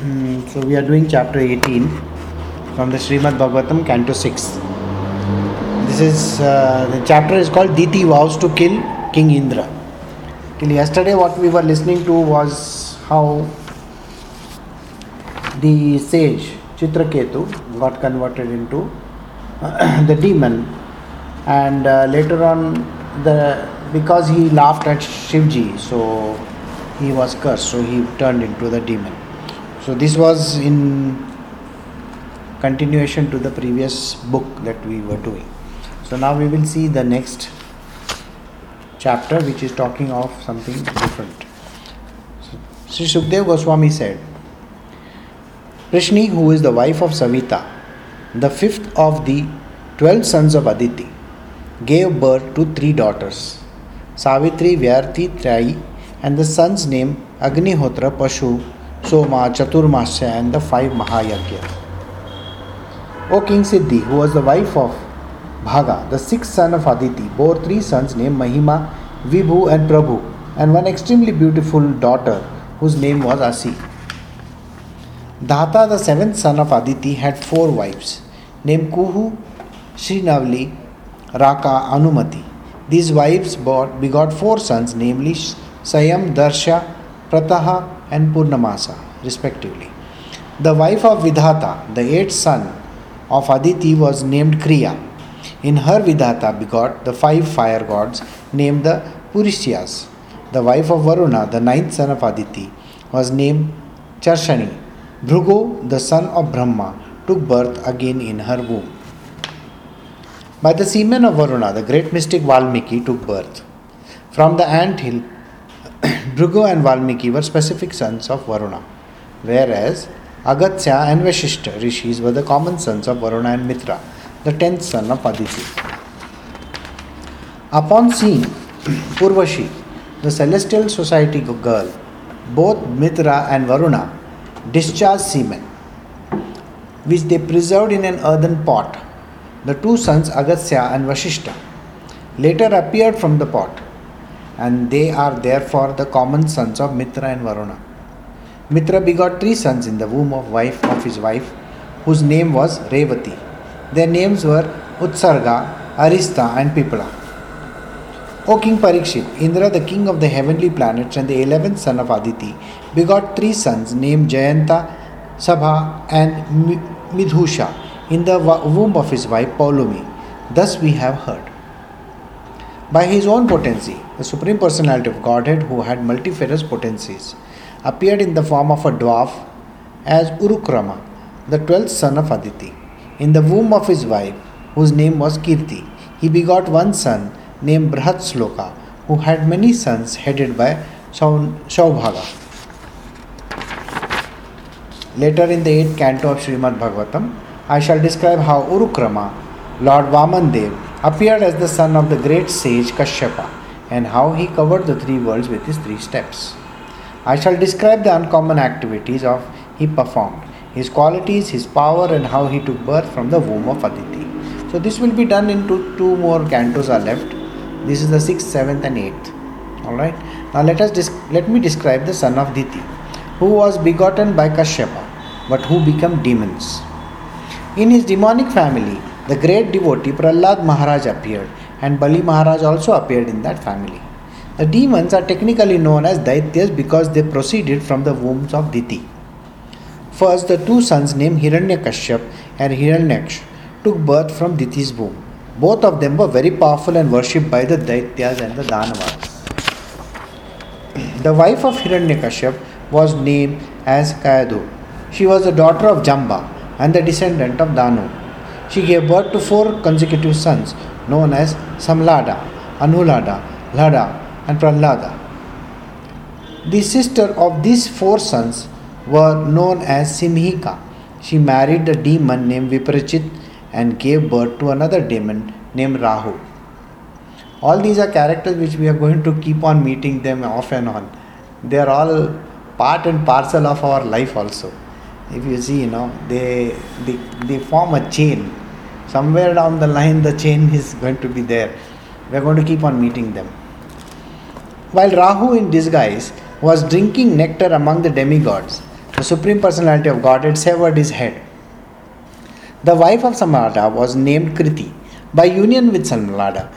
Mm, so we are doing chapter 18 from the Srimad Bhagavatam, Canto 6. This is uh, the chapter is called Diti vows to kill King Indra. Till yesterday, what we were listening to was how the sage Chitraketu got converted into the demon, and uh, later on, the because he laughed at Shivji, so he was cursed, so he turned into the demon. So this was in continuation to the previous book that we were doing. So now we will see the next chapter which is talking of something different. Sri Sukdev Goswami said, Prishni, who is the wife of Savita, the fifth of the twelve sons of Aditi, gave birth to three daughters, Savitri, Vyarthi, Trai, and the son's name Agnihotra, Pashu, Soma, Chaturmasya, and the five Mahayagya. O King Siddhi, who was the wife of Bhaga, the sixth son of Aditi, bore three sons named Mahima, Vibhu, and Prabhu, and one extremely beautiful daughter whose name was Asi. Dhata, the seventh son of Aditi, had four wives named Kuhu, Sinivali, Raka, Anumati. These wives begot four sons, namely Sayam, Darsha, Prataha, and Purnamasa, respectively. The wife of Vidhata, the eighth son of Aditi, was named Kriya. In her Vidhata begot the five fire gods named the Purishyas. The wife of Varuna, the ninth son of Aditi, was named Charshani. Bhrugo, the son of Brahma, took birth again in her womb. By the semen of Varuna, the great mystic Valmiki took birth. From the ant hill, Bhrugo and Valmiki were specific sons of Varuna, whereas Agastya and Vashishta rishis were the common sons of Varuna and Mitra, the tenth son of Aditi. Upon seeing Urvashi, the celestial society girl, both Mitra and Varuna discharged semen, which they preserved in an earthen pot. The two sons Agastya and Vashishta later appeared from the pot, and they are therefore the common sons of Mitra and Varuna. Mitra begot three sons in the womb of wife of his wife, whose name was Revati. Their names were Utsarga, Arista, and Pipala. O King Parikshit, Indra, the king of the heavenly planets and the eleventh son of Aditi, begot three sons named Jayanta, Sabha, and Midhusha in the womb of his wife Paulomi. Thus we have heard. By his own potency, the Supreme Personality of Godhead, who had multifarious potencies, appeared in the form of a dwarf as Urukrama, the twelfth son of Aditi. In the womb of his wife, whose name was Kirti, he begot one son named Brahatsloka, who had many sons headed by Shaubhaga. Later in the 8th canto of Srimad Bhagavatam, I shall describe how Urukrama, Lord Vamandev, appeared as the son of the great sage Kashyapa and how he covered the three worlds with his three steps. I shall describe the uncommon activities of he performed, his qualities, his power, and how he took birth from the womb of Aditi. So this will be done into two, more cantos are left. This is the sixth, seventh, and eighth. All right. Now let us dis- let me describe the son of Diti, who was begotten by Kashyapa, but who became demons. In his demonic family, the great devotee Prahlad Maharaj appeared, and Bali Maharaj also appeared in that family. The demons are technically known as Daityas because they proceeded from the wombs of Diti. First, the two sons named Hiranyakashyap and Hiranyaksh took birth from Diti's womb. Both of them were very powerful and worshipped by the Daityas and the Danavas. The wife of Hiranyakashyap was named as Kayadu. She was the daughter of Jamba and the descendant of Danu. She gave birth to four consecutive sons known as Samlada, Anulada, Lada, and Prahlada. The sister of these four sons were known as Simhika. She married a demon named Viprachit and gave birth to another demon named Rahu. All these are characters which we are going to keep on meeting them off and on. They are all part and parcel of our life also. If you see, you know, they, they, they form a chain. Somewhere down the line, the chain is going to be there. We are going to keep on meeting them. While Rahu in disguise was drinking nectar among the demigods, the Supreme Personality of Godhead severed his head. The wife of Samlada was named Kriti. By union with Samlada,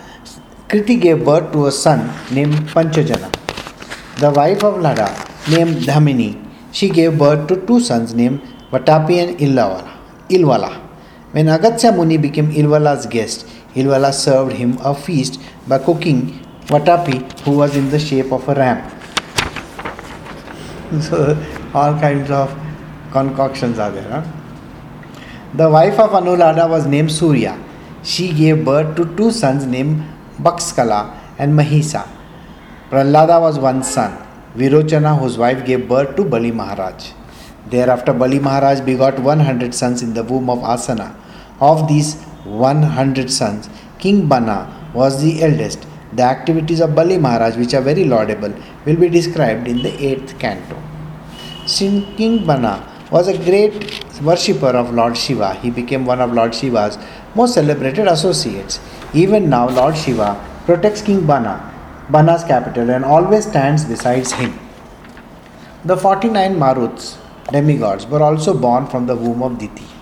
Kriti gave birth to a son named Panchajana. The wife of Lada, named Dhamini, she gave birth to two sons named Vatapi and Ilwala. Ilwala. When Agastya Muni became Ilwala's guest, Ilwala served him a feast by cooking Vatapi, who was in the shape of a ram. So, all kinds of concoctions are there. Huh? The wife of Anulada was named Surya. She gave birth to two sons named Bakskala and Mahisa. Prahlada was one son. Virochana, whose wife gave birth to Bali Maharaj. Thereafter, Bali Maharaj begot 100 sons in the womb of Asana. Of these 100 sons, King Bana was the eldest. The activities of Bali Maharaj, which are very laudable, will be described in the 8th canto. Since King Bana was a great worshipper of Lord Shiva, he became one of Lord Shiva's most celebrated associates. Even now, Lord Shiva protects King Bana, Bana's capital, and always stands beside him. The 49 Maruts, demigods, were also born from the womb of Diti.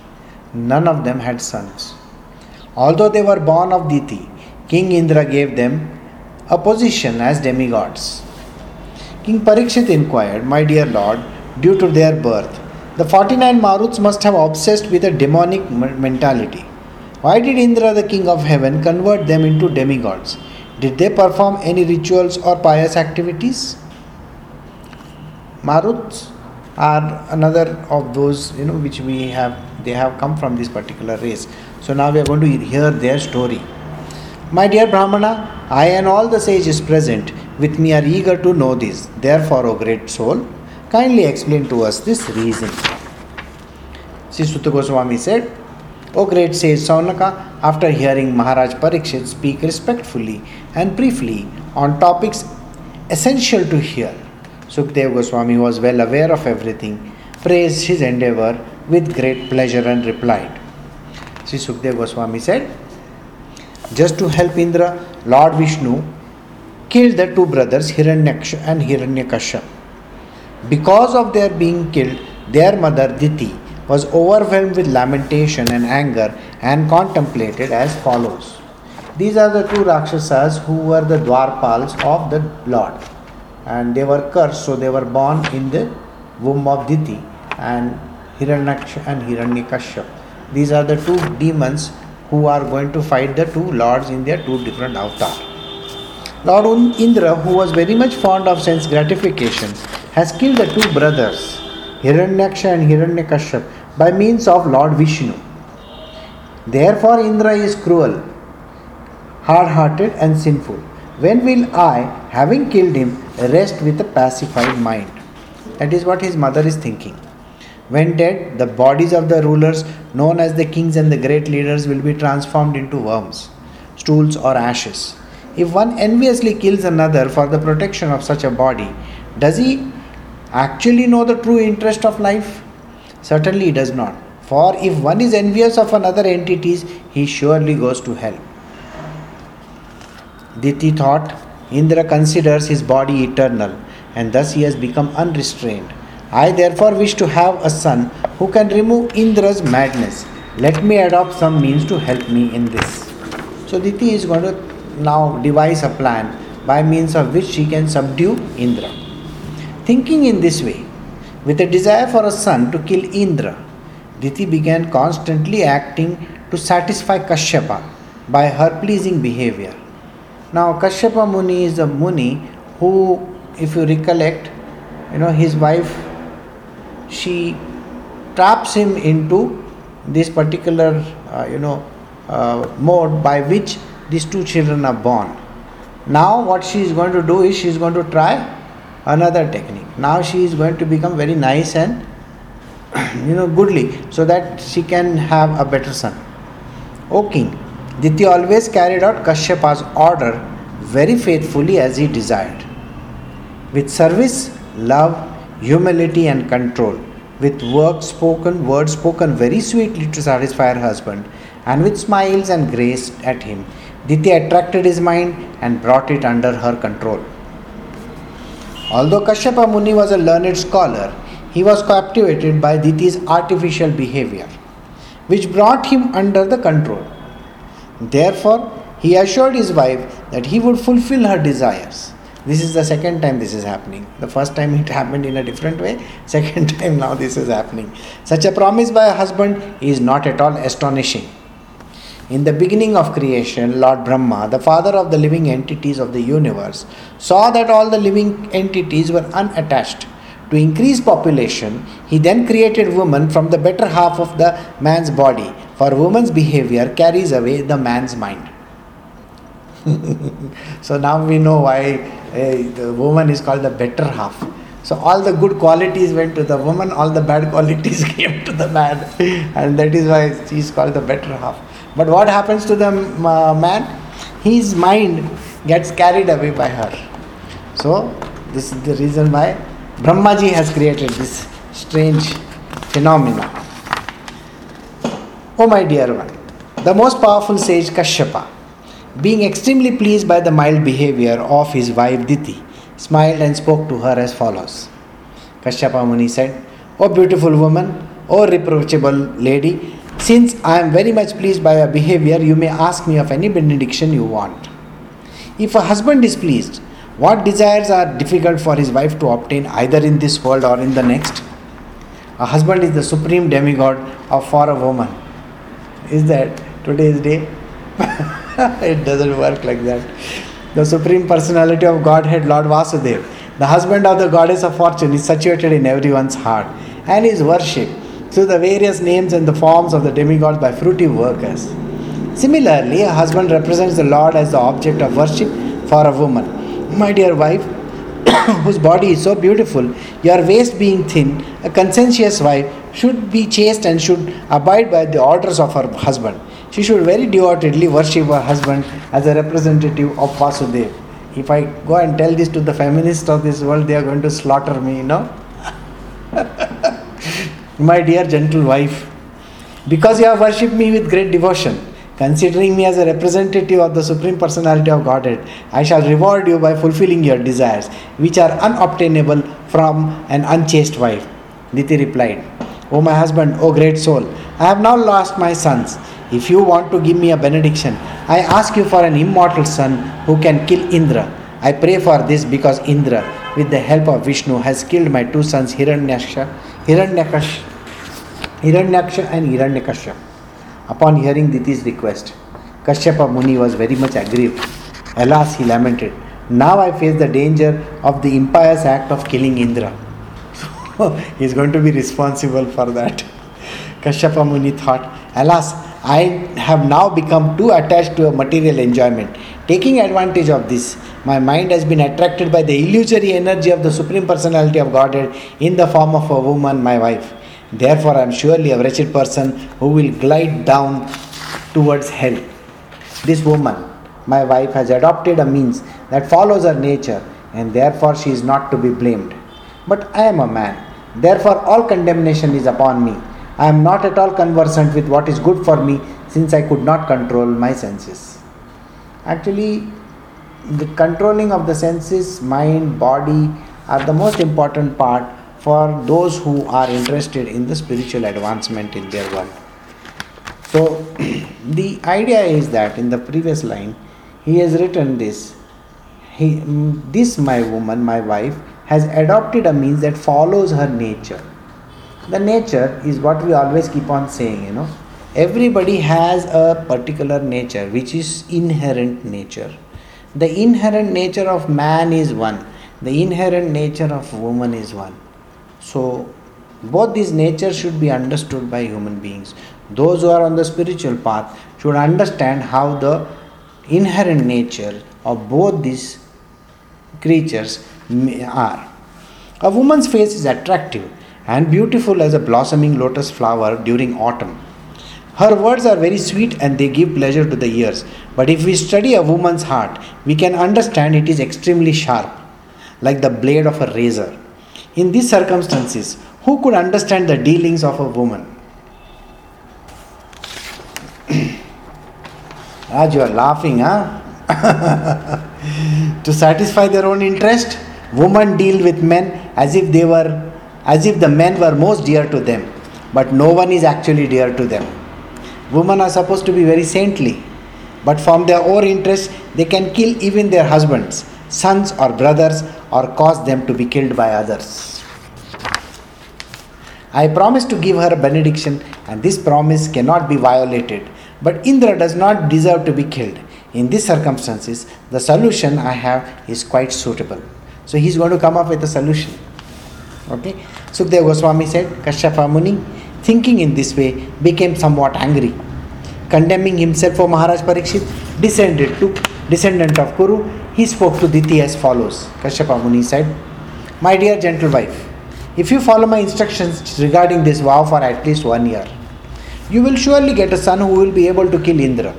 None of them had sons. Although they were born of Diti, King Indra gave them a position as demigods. King Parikshit inquired, My dear Lord, due to their birth, the 49 Maruts must have obsessed with a demonic mentality. Why did Indra, the king of heaven, convert them into demigods? Did they perform any rituals or pious activities? Maruts are another of those you know which we have they have come from this particular race. So now we are going to hear their story. My dear brahmana i and all the sages present. With me are eager to know this. Therefore o great soul kindly explain to us this reason. Sri Suta Goswami said, O great sage Saunaka, after hearing Maharaj Parikshit speak respectfully and briefly on topics essential to hear, Sukdev Goswami was well aware of everything, praised his endeavor with great pleasure and replied. Sri Sukdev Goswami said, Just to help Indra, Lord Vishnu killed the two brothers Hiranyaksha and Hiranyakasha. Because of their being killed, their mother Diti was overwhelmed with lamentation and anger and contemplated as follows. These are the two Rakshasas who were the Dwarpals of the Lord. And they were cursed, so they were born in the womb of Diti and Hiranyaksha and Hiranyakashyap. These are the two demons who are going to fight the two lords in their two different avatars. Lord Indra, who was very much fond of sense gratification, has killed the two brothers, Hiranyaksha and Hiranyakashyap, by means of Lord Vishnu. Therefore, Indra is cruel, hard hearted, and sinful. When will I, having killed him, rest with a pacified mind? That is what his mother is thinking. When dead, the bodies of the rulers, known as the kings and the great leaders, will be transformed into worms, stools, or ashes. If one enviously kills another for the protection of such a body, does he actually know the true interest of life? Certainly he does not. For if one is envious of another entities, he surely goes to hell. Diti thought, Indra considers his body eternal, and thus he has become unrestrained. I therefore wish to have a son who can remove Indra's madness. Let me adopt some means to help me in this. So Diti is going to now devise a plan by means of which she can subdue Indra. Thinking in this way, with a desire for a son to kill Indra, Diti began constantly acting to satisfy Kashyapa by her pleasing behavior. Now, Kashyapa Muni is a Muni who, if you recollect, you know, his wife, she traps him into this particular, uh, you know, uh, mode by which these two children are born. Now, what she is going to do is she is going to try another technique. Now she is going to become very nice and you know goodly so that she can have a better son. O king, Diti always carried out Kashyapa's order very faithfully as he desired. With service, love, humility, and control, with words spoken, words spoken very sweetly to satisfy her husband, and with smiles and grace at him, Diti attracted his mind and brought it under her control. Although Kashyapa Muni was a learned scholar, he was captivated by Diti's artificial behavior, which brought him under the control. Therefore, he assured his wife that he would fulfill her desires. This is the second time this is happening. The first time it happened in a different way, second time now this is happening. Such a promise by a husband is not at all astonishing. In the beginning of creation, Lord Brahma, the father of the living entities of the universe, saw that all the living entities were unattached. To increase population, he then created woman from the better half of the man's body, for woman's behavior carries away the man's mind. so now we know why uh, the woman is called the better half. So all the good qualities went to the woman, all the bad qualities came to the man, and that is why she is called the better half. But what happens to the uh, man? His mind gets carried away by her. So this is the reason why Brahmaji has created this strange phenomena. Oh my dear one, the most powerful sage Kashyapa being extremely pleased by the mild behavior of his wife Diti, smiled and spoke to her as follows. Kashyapa Muni said, O beautiful woman, O reproachable lady, since I am very much pleased by your behavior, you may ask me of any benediction you want. If a husband is pleased, what desires are difficult for his wife to obtain either in this world or in the next? A husband is the supreme demigod of for a woman. Is that today's day? it doesn't work like that. The Supreme Personality of Godhead, Lord Vasudev, the husband of the goddess of fortune, is situated in everyone's heart and is worshipped through the various names and the forms of the demigods by fruitive workers. Similarly, a husband represents the Lord as the object of worship for a woman. My dear wife, whose body is so beautiful, your waist being thin, a conscientious wife should be chaste and should abide by the orders of her husband. She should very devotedly worship her husband as a representative of Vasudev. If I go and tell this to the feminists of this world, they are going to slaughter me, you know. My dear gentle wife, because you have worshipped me with great devotion, considering me as a representative of the Supreme Personality of Godhead, I shall reward you by fulfilling your desires, which are unobtainable from an unchaste wife. Diti replied, O my husband, O great soul, I have now lost my sons if you want to give me a benediction, I ask you for an immortal son who can kill Indra. I pray for this because Indra, with the help of Vishnu, has killed my two sons Hiranyaksha, Hiranyakash, Hiranyaksha and Hiranyakasha. Upon hearing Diti's request, Kashyapa Muni was very much aggrieved. Alas, he lamented, now I face the danger of the impious act of killing Indra. he is going to be responsible for that. Kashyapa Muni thought, alas, I have now become too attached to a material enjoyment. Taking advantage of this, my mind has been attracted by the illusory energy of the Supreme Personality of Godhead in the form of a woman, my wife. Therefore, I am surely a wretched person who will glide down towards hell. This woman, my wife, has adopted a means that follows her nature, and therefore she is not to be blamed. But I am a man, therefore, all condemnation is upon me. I am not at all conversant with what is good for me since I could not control my senses. Actually, the controlling of the senses, mind, body are the most important part for those who are interested in the spiritual advancement in their world. So, the idea is that in the previous line, he has written this. He, mm, this, my woman, my wife, has adopted a means that follows her nature the nature is what we always keep on saying you know. Everybody has a particular nature which is inherent nature. The inherent nature of man is one. The inherent nature of woman is one. So both these natures should be understood by human beings. Those who are on the spiritual path should understand how the inherent nature of both these creatures are. A woman's face is attractive and beautiful as a blossoming lotus flower during autumn. Her words are very sweet and they give pleasure to the ears. But if we study a woman's heart, we can understand it is extremely sharp, like the blade of a razor. In these circumstances, who could understand the dealings of a woman? As you are laughing, huh? to satisfy their own interest, women deal with men as if they were as if the men were most dear to them, but no one is actually dear to them. Women are supposed to be very saintly, but from their own interest, they can kill even their husbands, sons, or brothers, or cause them to be killed by others. I promise to give her a benediction, and this promise cannot be violated. But Indra does not deserve to be killed. In these circumstances, the solution I have is quite suitable. So he is going to come up with a solution. Okay? Sukdev Goswami said, Kashyapa Muni, thinking in this way, became somewhat angry. Condemning himself for Maharaj Parikshit, descended to descendant of Kuru, he spoke to Diti as follows. Kashyapa Muni said, My dear gentle wife, if you follow my instructions regarding this vow for at least one year, you will surely get a son who will be able to kill Indra.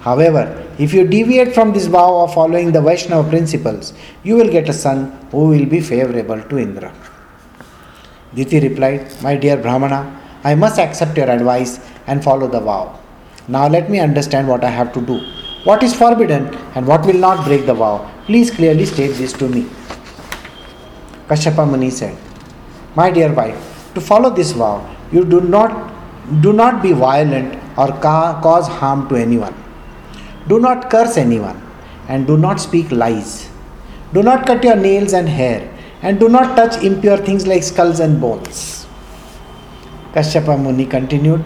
However, if you deviate from this vow of following the Vaishnava principles, you will get a son who will be favorable to Indra. Diti replied, My dear Brahmana, I must accept your advice and follow the vow. Now let me understand what I have to do. What is forbidden and what will not break the vow? Please clearly state this to me. Kashyapa Muni said, My dear wife, to follow this vow, you do not do not be violent or ca- cause harm to anyone. Do not curse anyone and do not speak lies. Do not cut your nails and hair and do not touch impure things like skulls and bones. Kashyapa Muni continued,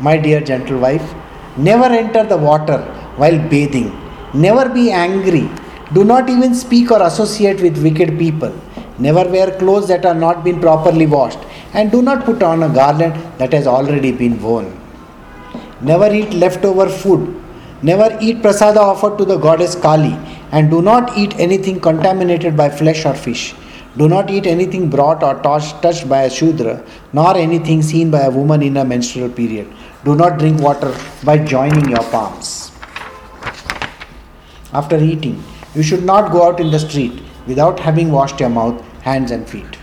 My dear gentle wife, never enter the water while bathing. Never be angry. Do not even speak or associate with wicked people. Never wear clothes that are not been properly washed and do not put on a garland that has already been worn. Never eat leftover food. Never eat prasada offered to the goddess Kali and do not eat anything contaminated by flesh or fish. Do not eat anything brought or touched by a Shudra, nor anything seen by a woman in a menstrual period. Do not drink water by joining your palms. After eating, you should not go out in the street without having washed your mouth, hands, and feet.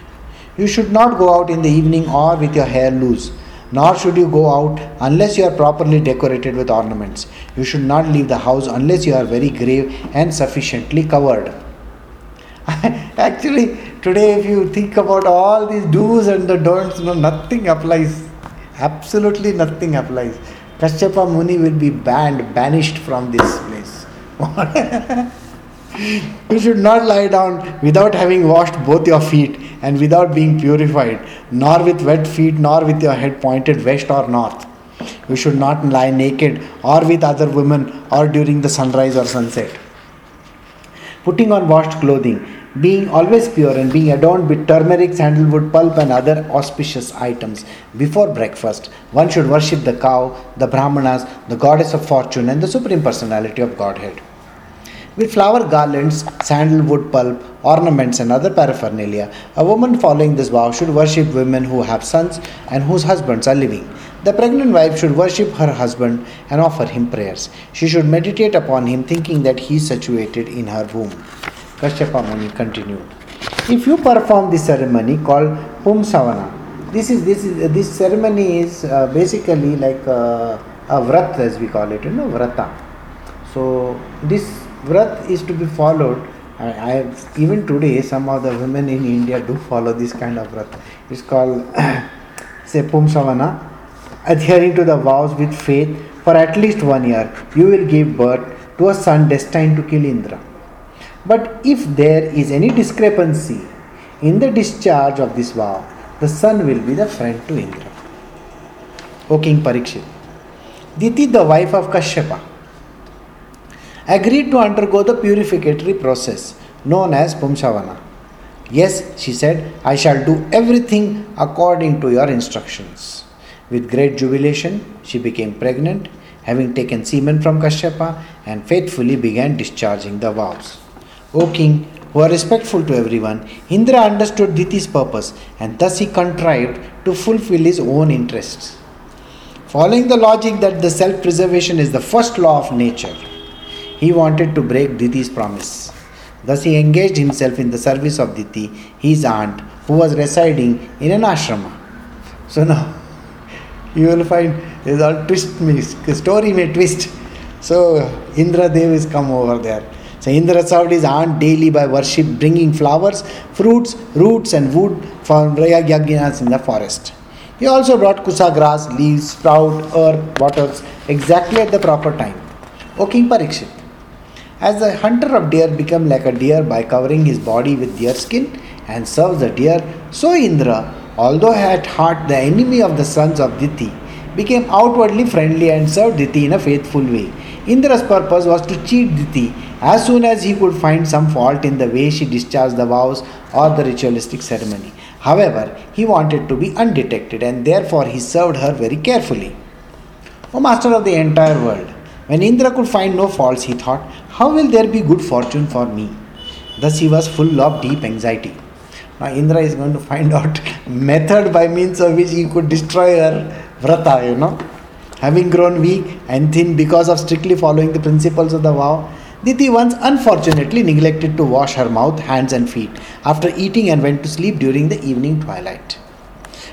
You should not go out in the evening or with your hair loose, nor should you go out unless you are properly decorated with ornaments. You should not leave the house unless you are very grave and sufficiently covered. Actually, today, if you think about all these do's and the don'ts, no, nothing applies. Absolutely nothing applies. Kashyapa Muni will be banned, banished from this place. you should not lie down without having washed both your feet and without being purified, nor with wet feet, nor with your head pointed west or north. You should not lie naked or with other women or during the sunrise or sunset. Putting on washed clothing, being always pure and being adorned with turmeric, sandalwood pulp, and other auspicious items before breakfast, one should worship the cow, the Brahmanas, the goddess of fortune, and the supreme personality of Godhead. With flower garlands, sandalwood pulp, ornaments, and other paraphernalia, a woman following this vow should worship women who have sons and whose husbands are living. The pregnant wife should worship her husband and offer him prayers. She should meditate upon him, thinking that he is situated in her womb. Kashyapa Muni continued. If you perform this ceremony called Pumsavana, this is this is this ceremony is uh, basically like a, a vrat as we call it, you know, vrata. So this vrat is to be followed. I, I even today some of the women in India do follow this kind of vrat. It's called say Pumsavana. Adhering to the vows with faith for at least one year, you will give birth to a son destined to kill Indra. But if there is any discrepancy in the discharge of this vow, the son will be the friend to Indra. O King Parikshit, Diti, the wife of Kashyapa, agreed to undergo the purificatory process known as Pumsavana. Yes, she said, I shall do everything according to your instructions. With great jubilation, she became pregnant, having taken semen from Kashyapa, and faithfully began discharging the vows. O king, who are respectful to everyone, Indra understood Diti's purpose, and thus he contrived to fulfill his own interests. Following the logic that the self preservation is the first law of nature, he wanted to break Diti's promise. Thus, he engaged himself in the service of Diti, his aunt, who was residing in an ashrama. So now, you will find there's all twist, story may twist. So, Indra Dev is come over there. So Indra served his aunt daily by worship, bringing flowers, fruits, roots, and wood for yajnas in the forest. He also brought kusa grass, leaves, sprout, earth, waters exactly at the proper time. O King Parikshit, as the hunter of deer became like a deer by covering his body with deer skin and serves the deer, so Indra, although at heart the enemy of the sons of Diti, became outwardly friendly and served Diti in a faithful way. Indra's purpose was to cheat Diti as soon as he could find some fault in the way she discharged the vows or the ritualistic ceremony. However, he wanted to be undetected and therefore he served her very carefully. O master of the entire world, when Indra could find no faults, he thought, How will there be good fortune for me? Thus he was full of deep anxiety. Now Indra is going to find out method by means of which he could destroy her vrata, you know. Having grown weak and thin because of strictly following the principles of the vow, Diti once unfortunately neglected to wash her mouth, hands, and feet after eating and went to sleep during the evening twilight.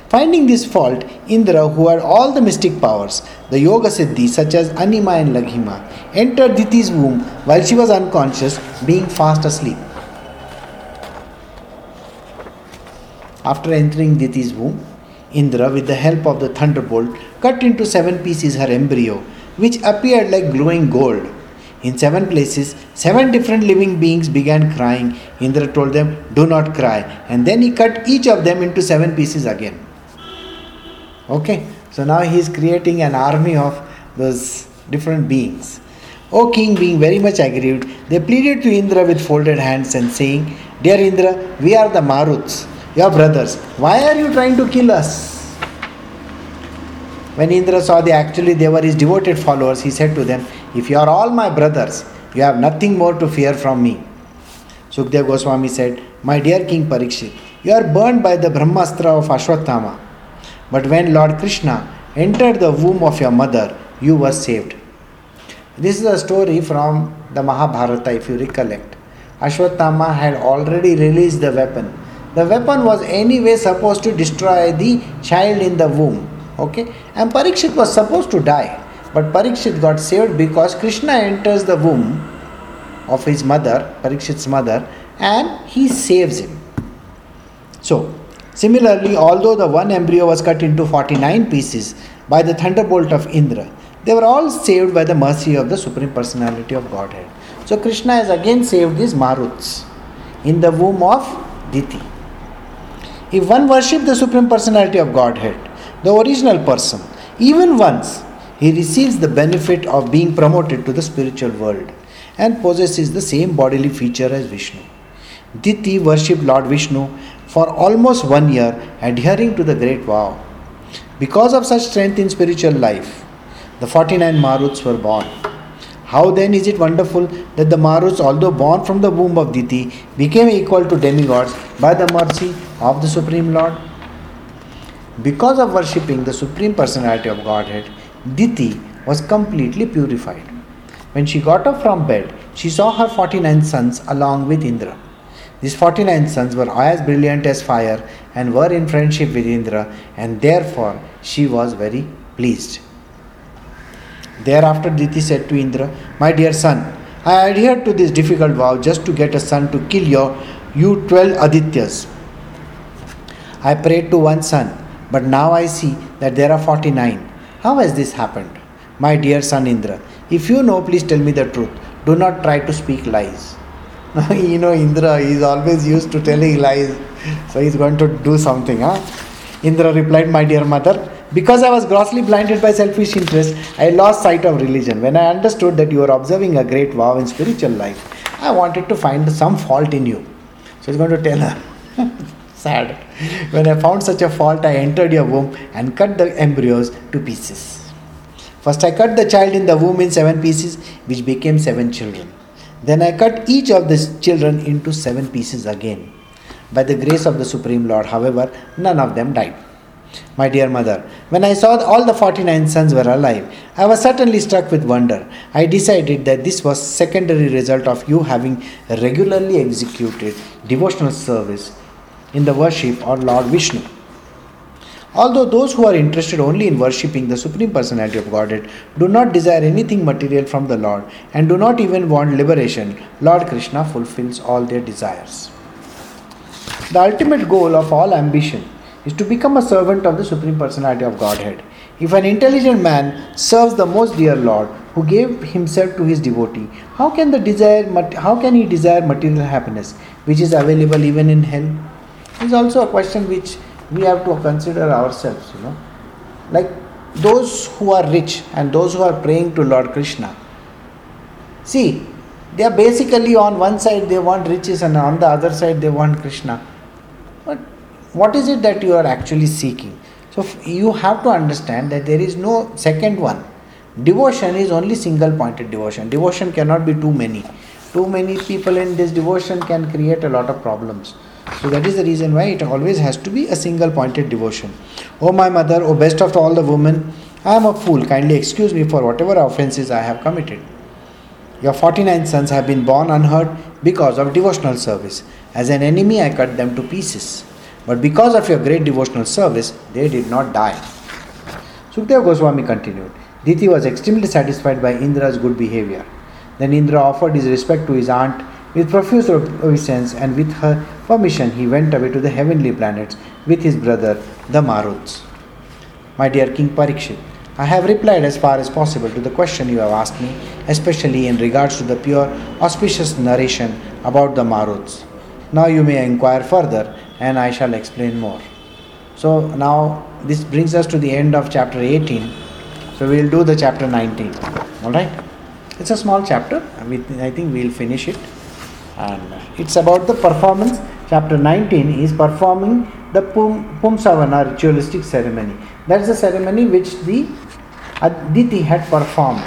Finding this fault, Indra, who had all the mystic powers, the Yoga Siddhi such as Anima and Laghima, entered Diti's womb while she was unconscious, being fast asleep. After entering Diti's womb, Indra, with the help of the thunderbolt, cut into seven pieces her embryo, which appeared like glowing gold. In seven places, seven different living beings began crying. Indra told them, Do not cry. And then he cut each of them into seven pieces again. Okay, so now he is creating an army of those different beings. O king, being very much aggrieved, they pleaded to Indra with folded hands and saying, Dear Indra, we are the Maruts, your brothers. Why are you trying to kill us? When Indra saw they actually they were his devoted followers, he said to them, If you are all my brothers, you have nothing more to fear from me. Sukdev Goswami said, My dear King Parikshit, you are burned by the Brahmastra of Ashwatthama. But when Lord Krishna entered the womb of your mother, you were saved. This is a story from the Mahabharata, if you recollect. Ashwatthama had already released the weapon. The weapon was anyway supposed to destroy the child in the womb. Okay? And Parikshit was supposed to die. But Parikshit got saved because Krishna enters the womb of his mother, Parikshit's mother, and he saves him. So, similarly, although the one embryo was cut into 49 pieces by the thunderbolt of Indra, they were all saved by the mercy of the Supreme Personality of Godhead. So, Krishna has again saved these Maruts in the womb of Diti. If one worships the Supreme Personality of Godhead, the original person, even once, he receives the benefit of being promoted to the spiritual world and possesses the same bodily feature as Vishnu. Diti worshipped Lord Vishnu for almost one year, adhering to the great vow. Because of such strength in spiritual life, the 49 Maruts were born. How then is it wonderful that the Maruts, although born from the womb of Diti, became equal to demigods by the mercy of the Supreme Lord? Because of worshipping the Supreme Personality of Godhead, Diti was completely purified. When she got up from bed, she saw her 49 sons along with Indra. These 49 sons were as brilliant as fire and were in friendship with Indra, and therefore she was very pleased. Thereafter, Diti said to Indra, My dear son, I adhered to this difficult vow just to get a son to kill your you 12 Adityas. I prayed to one son, but now I see that there are 49. How has this happened? My dear son Indra, if you know, please tell me the truth. Do not try to speak lies. you know, Indra is always used to telling lies, so he's going to do something. Huh? Indra replied, My dear mother, because I was grossly blinded by selfish interest, I lost sight of religion. When I understood that you were observing a great vow in spiritual life, I wanted to find some fault in you. So he's going to tell her. Sad. When I found such a fault, I entered your womb and cut the embryos to pieces. First, I cut the child in the womb in seven pieces, which became seven children. Then I cut each of these children into seven pieces again. By the grace of the Supreme Lord, however, none of them died. My dear mother, when I saw all the 49 sons were alive, I was certainly struck with wonder. I decided that this was secondary result of you having regularly executed devotional service in the worship of Lord Vishnu. Although those who are interested only in worshipping the Supreme Personality of Godhead do not desire anything material from the Lord and do not even want liberation, Lord Krishna fulfills all their desires. The ultimate goal of all ambition is to become a servant of the Supreme Personality of Godhead. If an intelligent man serves the most dear Lord, who gave himself to his devotee, how can the desire how can he desire material happiness, which is available even in hell? Is also a question which we have to consider ourselves, you know. Like those who are rich and those who are praying to Lord Krishna. See, they are basically on one side they want riches and on the other side they want Krishna. But what is it that you are actually seeking? So you have to understand that there is no second one. Devotion is only single pointed devotion. Devotion cannot be too many. Too many people in this devotion can create a lot of problems. So that is the reason why it always has to be a single pointed devotion. Oh my mother, oh best of all the women, I am a fool. Kindly excuse me for whatever offenses I have committed. Your 49 sons have been born unhurt because of devotional service. As an enemy, I cut them to pieces. But because of your great devotional service, they did not die. Sukadeva Goswami continued. Diti was extremely satisfied by Indra's good behavior. Then Indra offered his respect to his aunt with profuse obeisance, and with her permission, he went away to the heavenly planets with his brother, the Maruts. My dear King Parikshit, I have replied as far as possible to the question you have asked me, especially in regards to the pure, auspicious narration about the Maruts. Now you may inquire further, and I shall explain more. So now this brings us to the end of chapter 18. So we will do the chapter 19. All right? It's a small chapter. I think we'll finish it and uh, it's about the performance. Chapter 19 is performing the Pum, Pumsavana ritualistic ceremony. That's the ceremony which the Aditi had performed.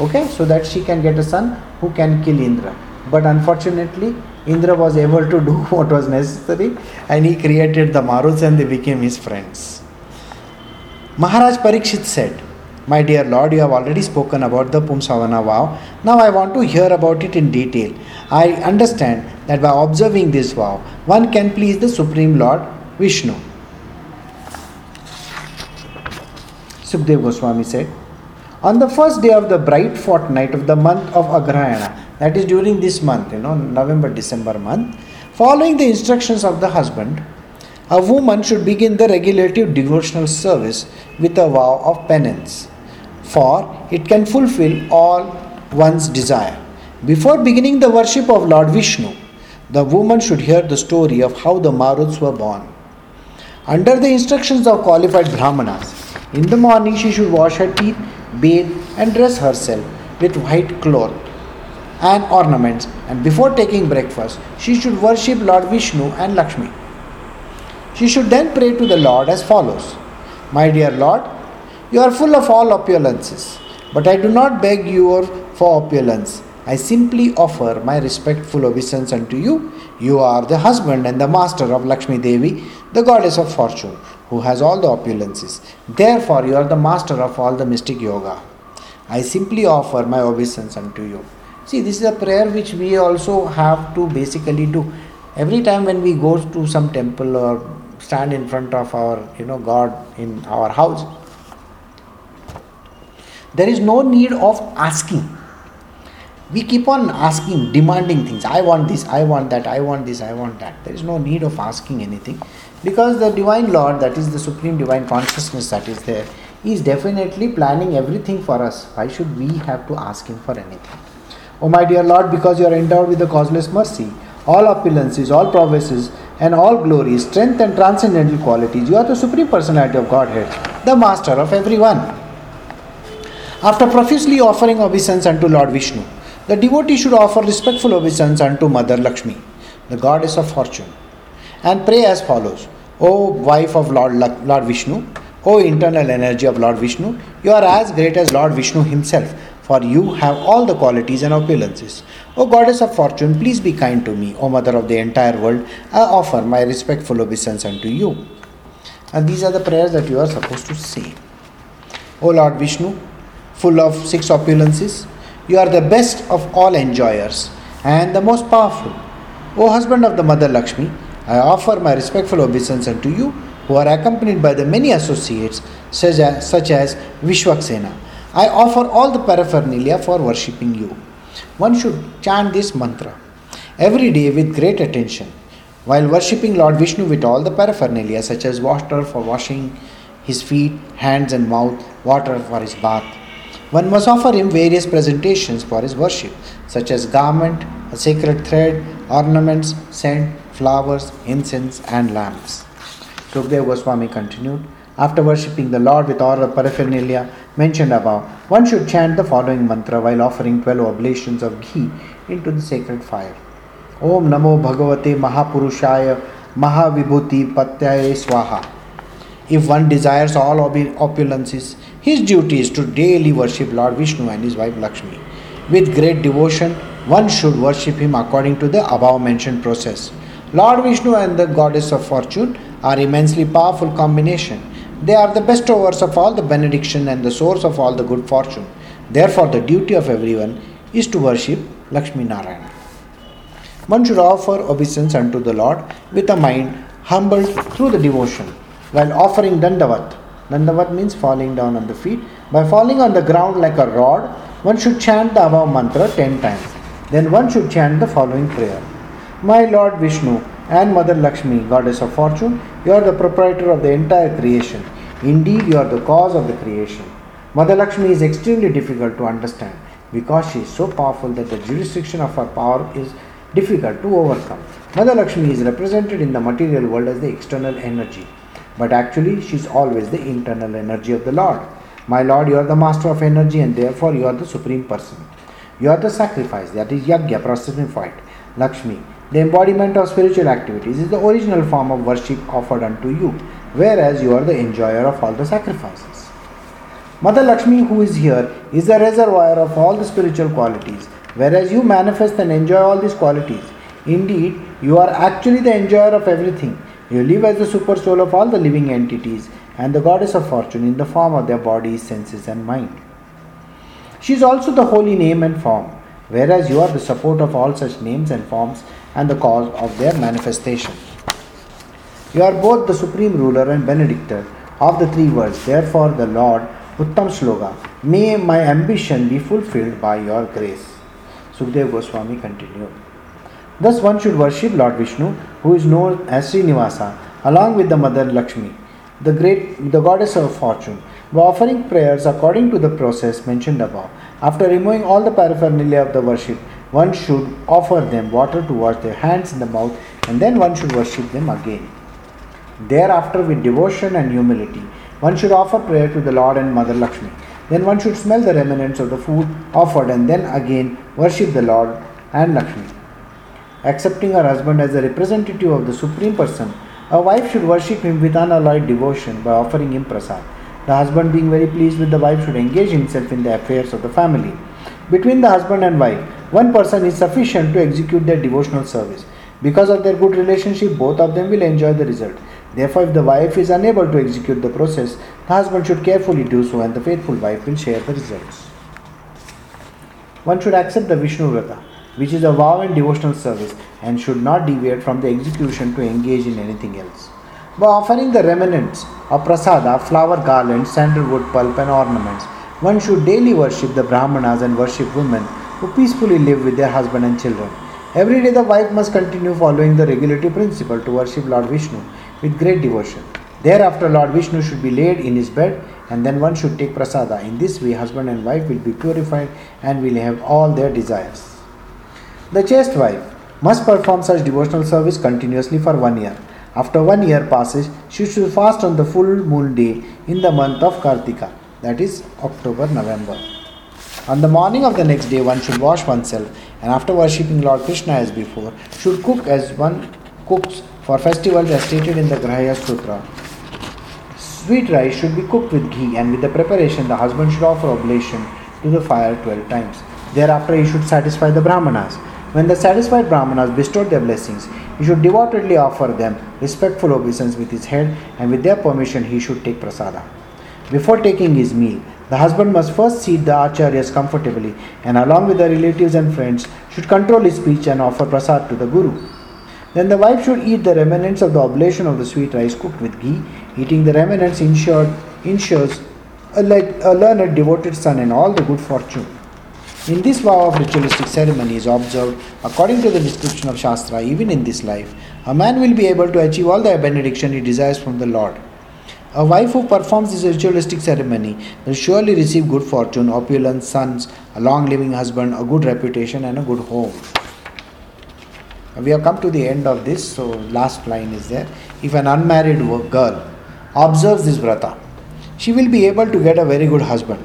Okay, so that she can get a son who can kill Indra. But unfortunately, Indra was able to do what was necessary and he created the Maruts and they became his friends. Maharaj Parikshit said, My dear Lord, you have already spoken about the Pumsavana vow. Now I want to hear about it in detail. I understand that by observing this vow, one can please the Supreme Lord Vishnu. Sukdev Goswami said, On the first day of the bright fortnight of the month of Agrayana, that is during this month, you know, November December month, following the instructions of the husband, a woman should begin the regulative devotional service with a vow of penance, for it can fulfill all one's desire. Before beginning the worship of Lord Vishnu, the woman should hear the story of how the Maruts were born. Under the instructions of qualified Brahmanas, in the morning she should wash her teeth, bathe, and dress herself with white cloth and ornaments, and before taking breakfast, she should worship Lord Vishnu and Lakshmi. She should then pray to the Lord as follows My dear Lord, you are full of all opulences, but I do not beg you for opulence. I simply offer my respectful obeisance unto you. You are the husband and the master of Lakshmi Devi, the goddess of fortune, who has all the opulences. Therefore, you are the master of all the mystic yoga. I simply offer my obeisance unto you. See, this is a prayer which we also have to basically do. Every time when we go to some temple or stand in front of our, you know, God in our house, there is no need of asking we keep on asking, demanding things. I want this, I want that, I want this, I want that. There is no need of asking anything because the Divine Lord, that is the Supreme Divine Consciousness that is there, is definitely planning everything for us. Why should we have to ask Him for anything? Oh, my dear Lord, because you are endowed with the causeless mercy, all opulences, all prowesses, and all glories, strength, and transcendental qualities, you are the Supreme Personality of Godhead, the Master of everyone. After profusely offering obeisance unto Lord Vishnu, the devotee should offer respectful obeisance unto Mother Lakshmi, the goddess of fortune, and pray as follows O wife of Lord, Lord Vishnu, O internal energy of Lord Vishnu, you are as great as Lord Vishnu himself, for you have all the qualities and opulences. O goddess of fortune, please be kind to me. O mother of the entire world, I offer my respectful obeisance unto you. And these are the prayers that you are supposed to say. O Lord Vishnu, full of six opulences, you are the best of all enjoyers and the most powerful. O husband of the Mother Lakshmi, I offer my respectful obeisance unto you. who are accompanied by the many associates such as, such as Vishwaksena. I offer all the paraphernalia for worshipping you. One should chant this mantra every day with great attention while worshipping Lord Vishnu with all the paraphernalia such as water for washing his feet, hands, and mouth, water for his bath. One must offer him various presentations for his worship, such as garment, a sacred thread, ornaments, scent, flowers, incense, and lamps. Sukdev Goswami continued. After worshipping the Lord with all the paraphernalia mentioned above, one should chant the following mantra while offering 12 oblations of ghee into the sacred fire. Om Namo Bhagavate Mahapurushaya Mahavibhuti Patyaye Swaha. If one desires all opulences, his duty is to daily worship Lord Vishnu and his wife Lakshmi. With great devotion, one should worship him according to the above mentioned process. Lord Vishnu and the goddess of fortune are immensely powerful combination. They are the bestowers of all the benediction and the source of all the good fortune. Therefore, the duty of everyone is to worship Lakshmi Narayana. One should offer obeisance unto the Lord with a mind humbled through the devotion while offering dandavat. Dandavat means falling down on the feet. By falling on the ground like a rod, one should chant the above mantra 10 times. Then one should chant the following prayer My Lord Vishnu and Mother Lakshmi, goddess of fortune, you are the proprietor of the entire creation. Indeed, you are the cause of the creation. Mother Lakshmi is extremely difficult to understand because she is so powerful that the jurisdiction of her power is difficult to overcome. Mother Lakshmi is represented in the material world as the external energy, but actually she is always the internal energy of the Lord. My Lord, you are the master of energy and therefore you are the supreme person. You are the sacrifice, that is yagya personified. Lakshmi, the embodiment of spiritual activities, is the original form of worship offered unto you, whereas you are the enjoyer of all the sacrifices. Mother Lakshmi, who is here, is the reservoir of all the spiritual qualities, whereas you manifest and enjoy all these qualities. Indeed, you are actually the enjoyer of everything. You live as the super soul of all the living entities and the goddess of fortune in the form of their bodies, senses, and mind. She is also the holy name and form, whereas you are the support of all such names and forms and the cause of their manifestation. You are both the supreme ruler and benedictor of the three worlds. Therefore, the Lord, Uttam Sloka, may my ambition be fulfilled by your grace. Sukdev Goswami continued. Thus, one should worship Lord Vishnu, who is known as Srinivasa, along with the mother Lakshmi, the great, the goddess of fortune, by offering prayers according to the process mentioned above. After removing all the paraphernalia of the worship, one should offer them water to wash their hands and the mouth, and then one should worship them again. Thereafter, with devotion and humility, one should offer prayer to the Lord and Mother Lakshmi. Then one should smell the remnants of the food offered and then again worship the Lord and Lakshmi. Accepting her husband as a representative of the Supreme Person, a wife should worship him with unalloyed devotion by offering him prasad. The husband, being very pleased with the wife, should engage himself in the affairs of the family. Between the husband and wife, one person is sufficient to execute their devotional service. Because of their good relationship, both of them will enjoy the result. Therefore, if the wife is unable to execute the process, the husband should carefully do so and the faithful wife will share the results. One should accept the Vishnu Vrata, which is a vow and devotional service, and should not deviate from the execution to engage in anything else. By offering the remnants of prasada, flower garlands, sandalwood pulp, and ornaments, one should daily worship the Brahmanas and worship women who peacefully live with their husband and children. Every day, the wife must continue following the regulative principle to worship Lord Vishnu with great devotion. Thereafter, Lord Vishnu should be laid in his bed and then one should take prasada. In this way, husband and wife will be purified and will have all their desires. The chaste wife must perform such devotional service continuously for one year. After one year passes, she should fast on the full moon day in the month of Kartika, that is October November. On the morning of the next day, one should wash oneself and after worshipping Lord Krishna as before, should cook as one cooks for festivals as stated in the Grihya Sutra. Sweet rice should be cooked with ghee, and with the preparation, the husband should offer oblation to the fire 12 times. Thereafter, he should satisfy the Brahmanas. When the satisfied Brahmanas bestowed their blessings, he should devotedly offer them respectful obeisance with his head, and with their permission, he should take prasada. Before taking his meal, the husband must first seat the acharyas comfortably, and along with the relatives and friends, should control his speech and offer prasad to the Guru. Then the wife should eat the remnants of the oblation of the sweet rice cooked with ghee. Eating the remnants ensured, ensures a, like a learned, devoted son and all the good fortune. In this vow of ritualistic ceremony is observed according to the description of Shastra, even in this life, a man will be able to achieve all the benediction he desires from the Lord. A wife who performs this ritualistic ceremony will surely receive good fortune, opulence, sons, a long living husband, a good reputation, and a good home. We have come to the end of this, so last line is there. If an unmarried girl observes this vrata, she will be able to get a very good husband.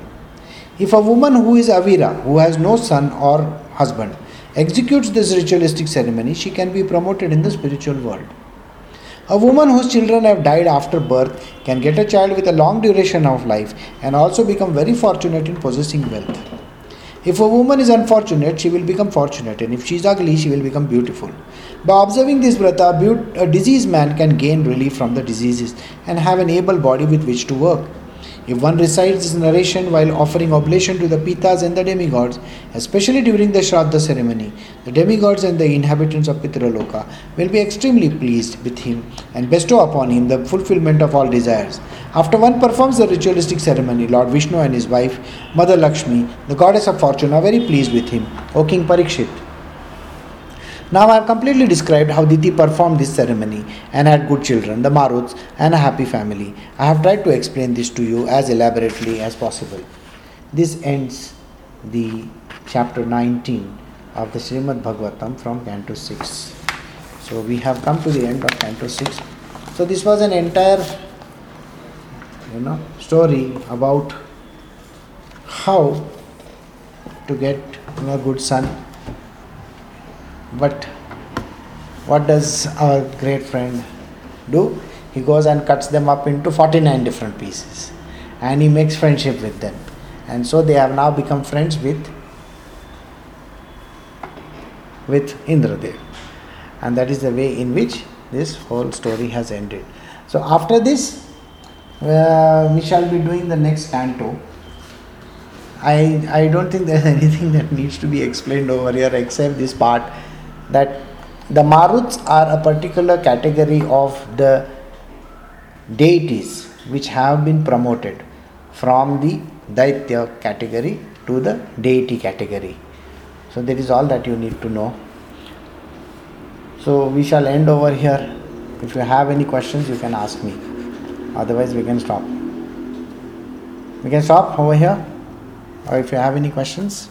If a woman who is avira, who has no son or husband, executes this ritualistic ceremony, she can be promoted in the spiritual world. A woman whose children have died after birth can get a child with a long duration of life and also become very fortunate in possessing wealth. If a woman is unfortunate, she will become fortunate, and if she is ugly, she will become beautiful. By observing this vrata, a diseased man can gain relief from the diseases and have an able body with which to work. If one recites this narration while offering oblation to the Pitas and the demigods, especially during the Shraddha ceremony, the demigods and the inhabitants of Pitraloka will be extremely pleased with him and bestow upon him the fulfillment of all desires. After one performs the ritualistic ceremony, Lord Vishnu and his wife, Mother Lakshmi, the goddess of fortune, are very pleased with him. O King Parikshit, now I have completely described how Diti performed this ceremony and had good children, the Maruts, and a happy family. I have tried to explain this to you as elaborately as possible. This ends the chapter 19 of the Srimad Bhagavatam from Canto 6. So we have come to the end of Canto 6. So this was an entire you know story about how to get a good son but what does our great friend do? He goes and cuts them up into 49 different pieces and he makes friendship with them. And so they have now become friends with with Indradev. And that is the way in which this whole story has ended. So after this, uh, we shall be doing the next canto. I, I don't think there's anything that needs to be explained over here except this part that the Maruts are a particular category of the deities which have been promoted from the Daitya category to the deity category. So, that is all that you need to know. So, we shall end over here. If you have any questions, you can ask me. Otherwise, we can stop. We can stop over here. Or if you have any questions.